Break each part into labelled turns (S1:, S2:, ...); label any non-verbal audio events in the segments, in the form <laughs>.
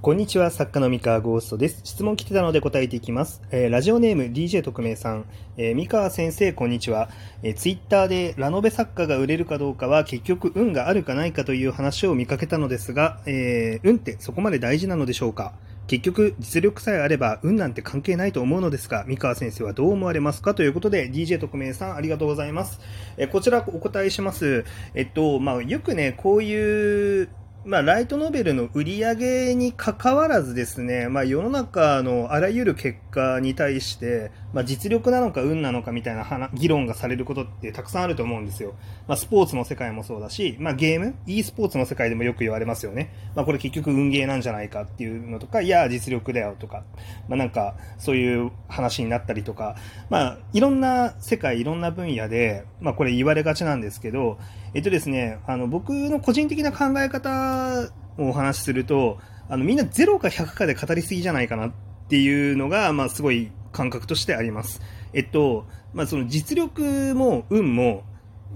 S1: こんにちは、作家の三河ゴーストです。質問来てたので答えていきます。えー、ラジオネーム DJ 特命さん、えー、三河先生、こんにちは。えー、ツイッターでラノベ作家が売れるかどうかは結局運があるかないかという話を見かけたのですが、えー、運ってそこまで大事なのでしょうか結局、実力さえあれば運なんて関係ないと思うのですが、三河先生はどう思われますか？ということで、DJ 特命さん、ありがとうございます。えこちらお答えします。えっと、まあ、よくね、こういうまあ、ライトノベルの売り上げにかかわらずですね、まあ、世の中のあらゆる結果に対して、まあ、実力なのか運なのかみたいな議論がされることってたくさんあると思うんですよ。まあ、スポーツの世界もそうだし、まあ、ゲーム ?e スポーツの世界でもよく言われますよね。まあ、これ結局運ゲーなんじゃないかっていうのとか、いや、実力だよとか、まあ、なんか、そういう話になったりとか、まあ、いろんな世界、いろんな分野で、まあ、これ言われがちなんですけど、えっとですね、あの、僕の個人的な考え方をお話しすると、あの、みんな0か100かで語りすぎじゃないかなっていうのが、まあ、すごい感覚としてあります。えっと、まあ、その実力も運も、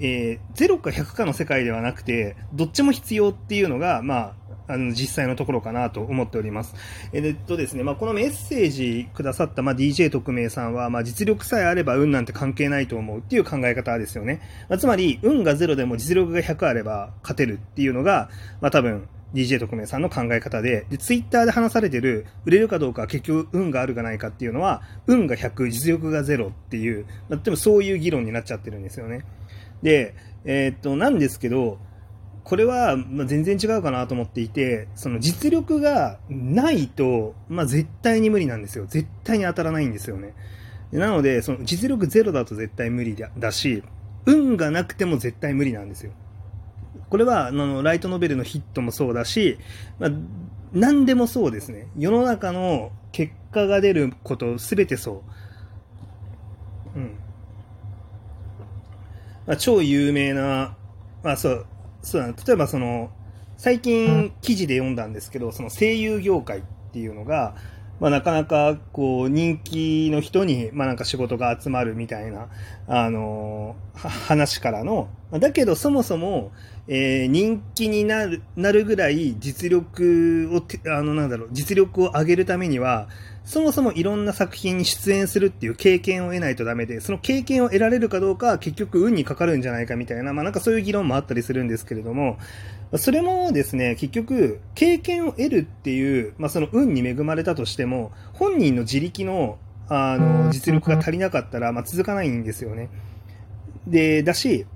S1: えー、0か100かの世界ではなくて、どっちも必要っていうのが、まあ、あの実際のところかなと思っております。えっとですね、まあ、このメッセージくださった、まあ、DJ 特命さんは、まあ、実力さえあれば運なんて関係ないと思うっていう考え方ですよね。まあ、つまり、運が0でも実力が100あれば勝てるっていうのが、まあ、多分、DJ 特命さんの考え方で、で、ツイッターで話されてる、売れるかどうか結局運があるかないかっていうのは、運が100、実力が0っていう、まあ、でもそういう議論になっちゃってるんですよね。で、えー、っと、なんですけど、これは、ま、全然違うかなと思っていて、その実力がないと、まあ、絶対に無理なんですよ。絶対に当たらないんですよね。なので、その実力ゼロだと絶対無理だし、運がなくても絶対無理なんですよ。これは、あの、ライトノベルのヒットもそうだし、まあ、何でもそうですね。世の中の結果が出ることすべてそう。うん。まあ、超有名な、まあそう、そうだ、例えばその、最近記事で読んだんですけど、その声優業界っていうのが、まあ、なかなかこう人気の人に、まあ、なんか仕事が集まるみたいな、あの話からの、だけどそもそも、えー、人気になるなるぐらい実力を、あのなんだろう、実力を上げるためには、そもそもいろんな作品に出演するっていう経験を得ないとダメで、その経験を得られるかどうか結局運にかかるんじゃないかみたいな、まあなんかそういう議論もあったりするんですけれども、それもですね、結局、経験を得るっていう、まあその運に恵まれたとしても、本人の自力の、あの、実力が足りなかったら、まあ続かないんですよね。で、だし、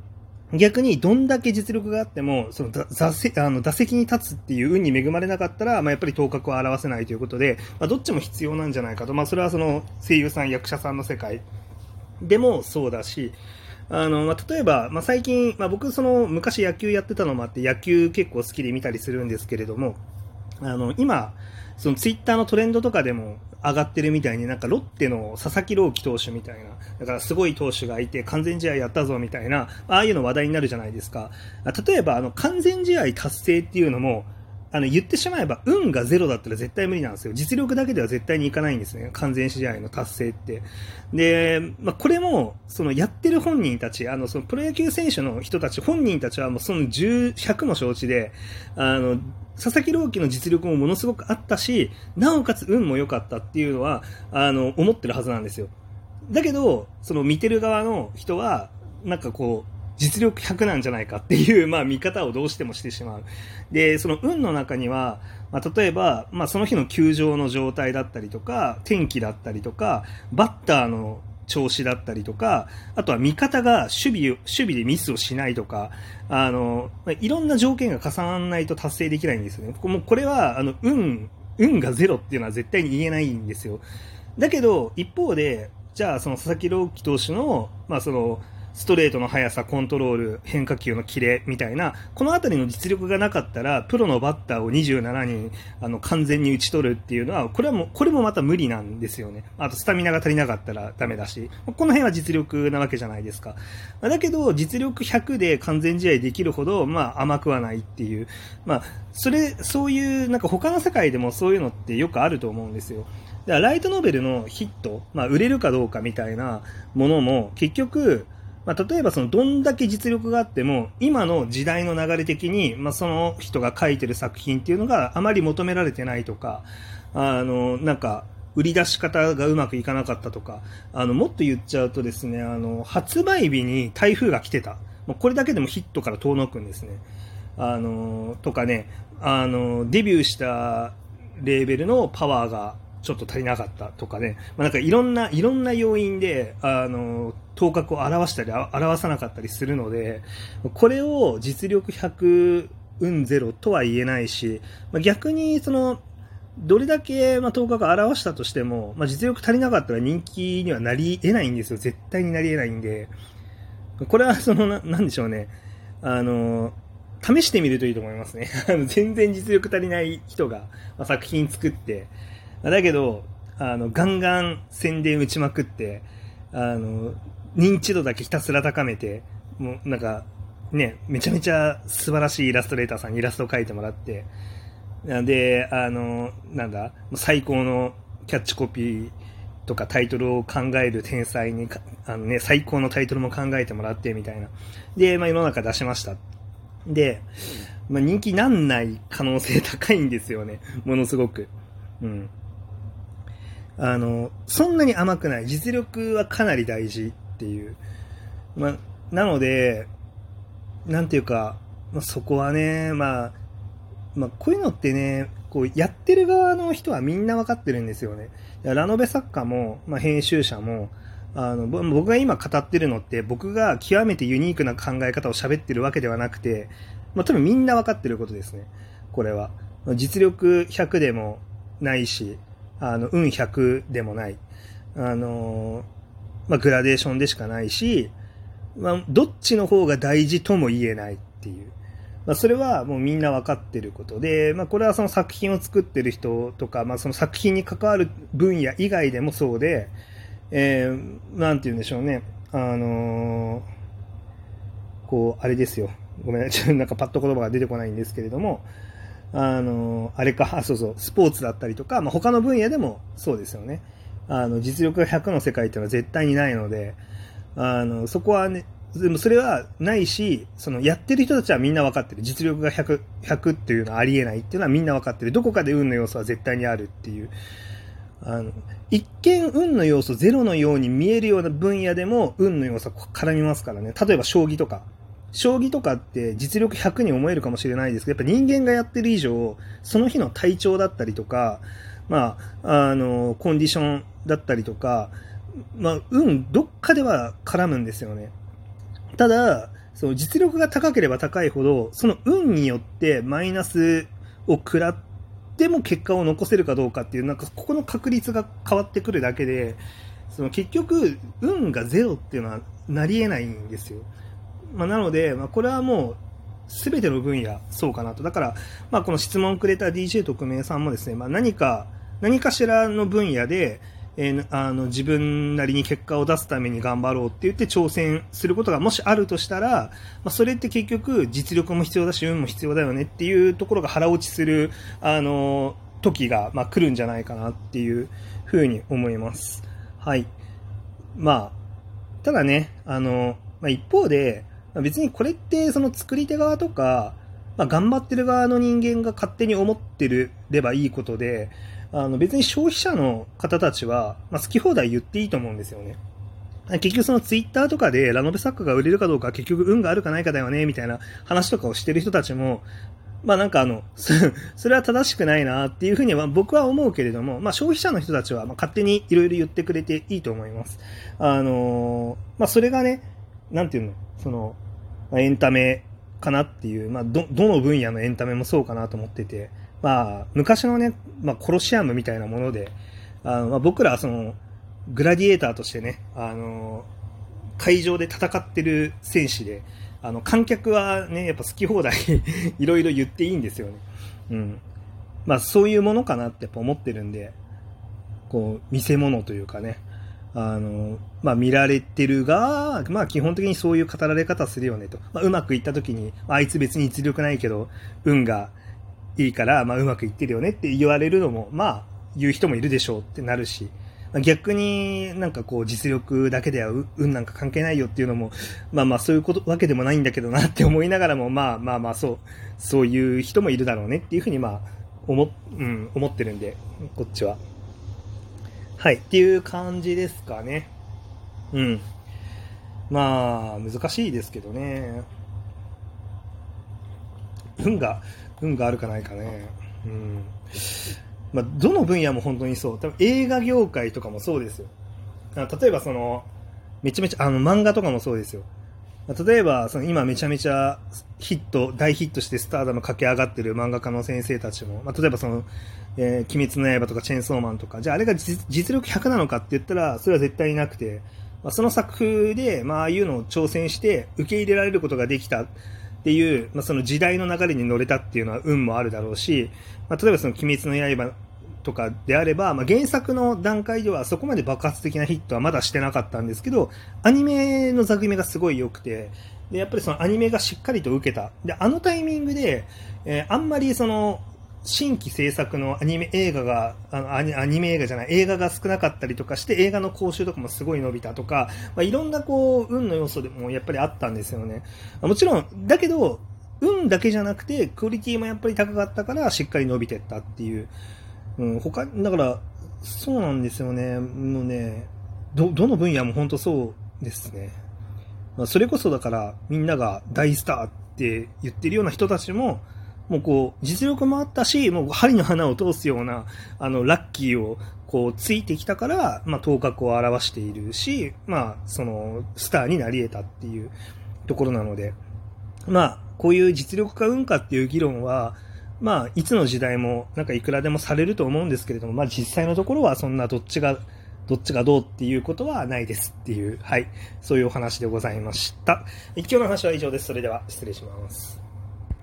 S1: 逆にどんだけ実力があっても、その座席あの打席に立つっていう運に恵まれなかったら、まあ、やっぱり頭角を表せないということで、まあ、どっちも必要なんじゃないかと、まあ、それはその声優さん、役者さんの世界でもそうだし、あの、まあ、例えば、まあ、最近、まあ、僕その昔野球やってたのもあって、野球結構好きで見たりするんですけれども、あの、今、そのツイッターのトレンドとかでも上がってるみたいになんかロッテの佐々木朗希投手みたいな、だからすごい投手がいて完全試合やったぞみたいな、ああいうの話題になるじゃないですか。例えばあの完全試合達成っていうのも、あの言ってしまえば運がゼロだったら絶対無理なんですよ。実力だけでは絶対にいかないんですね。完全試合の達成って。で、まあ、これも、そのやってる本人たち、あの、そのプロ野球選手の人たち、本人たちはもうその10、100も承知で、あの、佐々木朗希の実力もものすごくあったし、なおかつ運も良かったっていうのは、あの、思ってるはずなんですよ。だけど、その見てる側の人は、なんかこう、実力100なんじゃないかっていう、まあ、見方をどうしてもしてしまう。で、その運の中には、まあ、例えば、まあ、その日の球場の状態だったりとか、天気だったりとか、バッターの調子だったりとか、あとは味方が守備、守備でミスをしないとか、あの、いろんな条件が重ならないと達成できないんですよね。もうこれは、あの、運、運がゼロっていうのは絶対に言えないんですよ。だけど、一方で、じゃあ、その佐々木朗希投手の、まあ、その、ストレートの速さ、コントロール、変化球のキレみたいな、この辺りの実力がなかったら、プロのバッターを27人、あの、完全に打ち取るっていうのは、これはもう、これもまた無理なんですよね。あと、スタミナが足りなかったらダメだし、この辺は実力なわけじゃないですか。だけど、実力100で完全試合できるほど、まあ、甘くはないっていう、まあ、それ、そういう、なんか他の世界でもそういうのってよくあると思うんですよ。だからライトノベルのヒット、まあ、売れるかどうかみたいなものも、結局、まあ、例えばそのどんだけ実力があっても、今の時代の流れ的に、まあ、その人が書いてる作品っていうのがあまり求められてないとか、あの、なんか、売り出し方がうまくいかなかったとか、あの、もっと言っちゃうとですね、あの、発売日に台風が来てた。もうこれだけでもヒットから遠のくんですね。あの、とかね、あの、デビューしたレーベルのパワーがちょっと足りなかったとかね、まあ、なんかいろんな、いろんな要因で、あの、頭角を表したり、表さなかったりするので、これを実力100運ゼロとは言えないし、まあ、逆にその、どれだけ、まあ、頭角を表したとしても、まあ、実力足りなかったら人気にはなり得ないんですよ。絶対になり得ないんで。これはそのな、なんでしょうね。あの、試してみるといいと思いますね。全然実力足りない人が、まあ、作品作って、だけど、あの、ガンガン宣伝打ちまくって、あの、認知度だけひたすら高めて、もうなんか、ね、めちゃめちゃ素晴らしいイラストレーターさんにイラストを描いてもらって、で、あの、なんだ、最高のキャッチコピーとかタイトルを考える天才に、あのね、最高のタイトルも考えてもらってみたいな。で、まあ世の中出しました。で、まあ人気なんない可能性高いんですよね。ものすごく。うん。あの、そんなに甘くない。実力はかなり大事っていう。まあ、なので、なんていうか、ま、そこはね、まあ、まあ、こういうのってね、こう、やってる側の人はみんなわかってるんですよね。ラノベ作家も、まあ、編集者も、あの、僕が今語ってるのって、僕が極めてユニークな考え方を喋ってるわけではなくて、まあ、多分みんなわかってることですね。これは。実力100でもないし、あの、運100でもない。あの、まあ、グラデーションでしかないし、まあ、どっちの方が大事とも言えないっていう。まあ、それはもうみんな分かってることで、まあ、これはその作品を作ってる人とか、まあ、その作品に関わる分野以外でもそうで、えー、なんて言うんでしょうね。あのー、こう、あれですよ。ごめんなさい。なんかパッと言葉が出てこないんですけれども、あの、あれか、<laughs> そうそう、スポーツだったりとか、まあ、他の分野でもそうですよね。あの、実力が100の世界っていうのは絶対にないので、あの、そこはね、でもそれはないし、そのやってる人たちはみんな分かってる。実力が100、100っていうのはありえないっていうのはみんな分かってる。どこかで運の要素は絶対にあるっていう。あの、一見運の要素ゼロのように見えるような分野でも運の要素は絡みますからね。例えば将棋とか。将棋とかって実力100に思えるかもしれないですけど、やっぱ人間がやってる以上、その日の体調だったりとか、まあ、あの、コンディションだったりとか、まあ、運、どっかでは絡むんですよね。ただ、その実力が高ければ高いほど、その運によってマイナスを食らっても結果を残せるかどうかっていう、なんかここの確率が変わってくるだけで、その結局、運がゼロっていうのはなり得ないんですよ。まあ、なので、まあ、これはもう、すべての分野、そうかなと。だから、まあ、この質問をくれた DJ 特命さんもですね、まあ、何か、何かしらの分野で、えー、あの、自分なりに結果を出すために頑張ろうって言って挑戦することがもしあるとしたら、まあ、それって結局実力も必要だし、運も必要だよねっていうところが腹落ちする、あの、時が、まあ、来るんじゃないかなっていうふうに思います。はい。まあ、ただね、あの、まあ、一方で、別にこれってその作り手側とか、まあ、頑張ってる側の人間が勝手に思ってるればいいことで、あの別に消費者の方たちは、まあ、好き放題言っていいと思うんですよね。結局そのツイッターとかでラノベ作家が売れるかどうか結局運があるかないかだよね、みたいな話とかをしてる人たちも、まあなんかあの、<laughs> それは正しくないなっていうふうには僕は思うけれども、まあ消費者の人たちはま勝手にいろいろ言ってくれていいと思います。あのまあそれがね、なんていうの、その、まあ、エンタメかなっていう、まあ、ど、どの分野のエンタメもそうかなと思ってて、まあ、昔のね、まあ、コロシアムみたいなもので、あのまあ、僕らはその、グラディエーターとしてね、あの、会場で戦ってる戦士で、あの、観客はね、やっぱ好き放題 <laughs> いろいろ言っていいんですよね。うん。まあ、そういうものかなってやっぱ思ってるんで、こう、見せ物というかね、あの、まあ、見られてるが、まあ、基本的にそういう語られ方するよねと。まあ、うまくいった時に、あいつ別に実力ないけど、運がいいから、まあ、うまくいってるよねって言われるのも、まあ、言う人もいるでしょうってなるしま、逆になんかこう実力だけでは運なんか関係ないよっていうのも、まあまあそういうことわけでもないんだけどなって思いながらも、まあまあまあそう、そういう人もいるだろうねっていうふうにまあ思,、うん、思ってるんで、こっちは。はい、っていう感じですかね。うん。まあ、難しいですけどね。運が、運があるかないかね。うん。まあ、どの分野も本当にそう。多分映画業界とかもそうですよ。例えばその、めちゃめちゃ、あの、漫画とかもそうですよ。例えば、その今めちゃめちゃヒット、大ヒットしてスターダム駆け上がってる漫画家の先生たちも、まあ、例えばその、えー、鬼滅の刃とかチェーンソーマンとか、じゃああれが実力100なのかって言ったら、それは絶対になくて、まあ、その作風で、まあ、ああいうのを挑戦して受け入れられることができたっていう、まあ、その時代の流れに乗れたっていうのは運もあるだろうし、まあ、例えばその鬼滅の刃とかであれば、まあ、原作の段階ではそこまで爆発的なヒットはまだしてなかったんですけど、アニメの座組がすごい良くて、で、やっぱりそのアニメがしっかりと受けた。で、あのタイミングで、えー、あんまりその、新規制作のアニメ映画があのアニメ映画じゃない映画が少なかったりとかして映画の講習とかもすごい伸びたとか、まあ、いろんなこう運の要素でもやっぱりあったんですよねもちろんだけど運だけじゃなくてクオリティもやっぱり高かったからしっかり伸びてったっていう、うん、他だからそうなんですよね。もうねどどの分野も本当そうですね、まあ、それこそだからみんなが大スターって言ってるような人たちももうこう、実力もあったし、もう針の花を通すような、あの、ラッキーを、こう、ついてきたから、まあ、頭角を表しているし、まあ、その、スターになり得たっていうところなので、まあ、こういう実力か運かっていう議論は、まあ、いつの時代も、なんかいくらでもされると思うんですけれども、まあ、実際のところはそんなどっちが、どっちがどうっていうことはないですっていう、はい、そういうお話でございました。一挙の話は以上です。それでは、失礼します。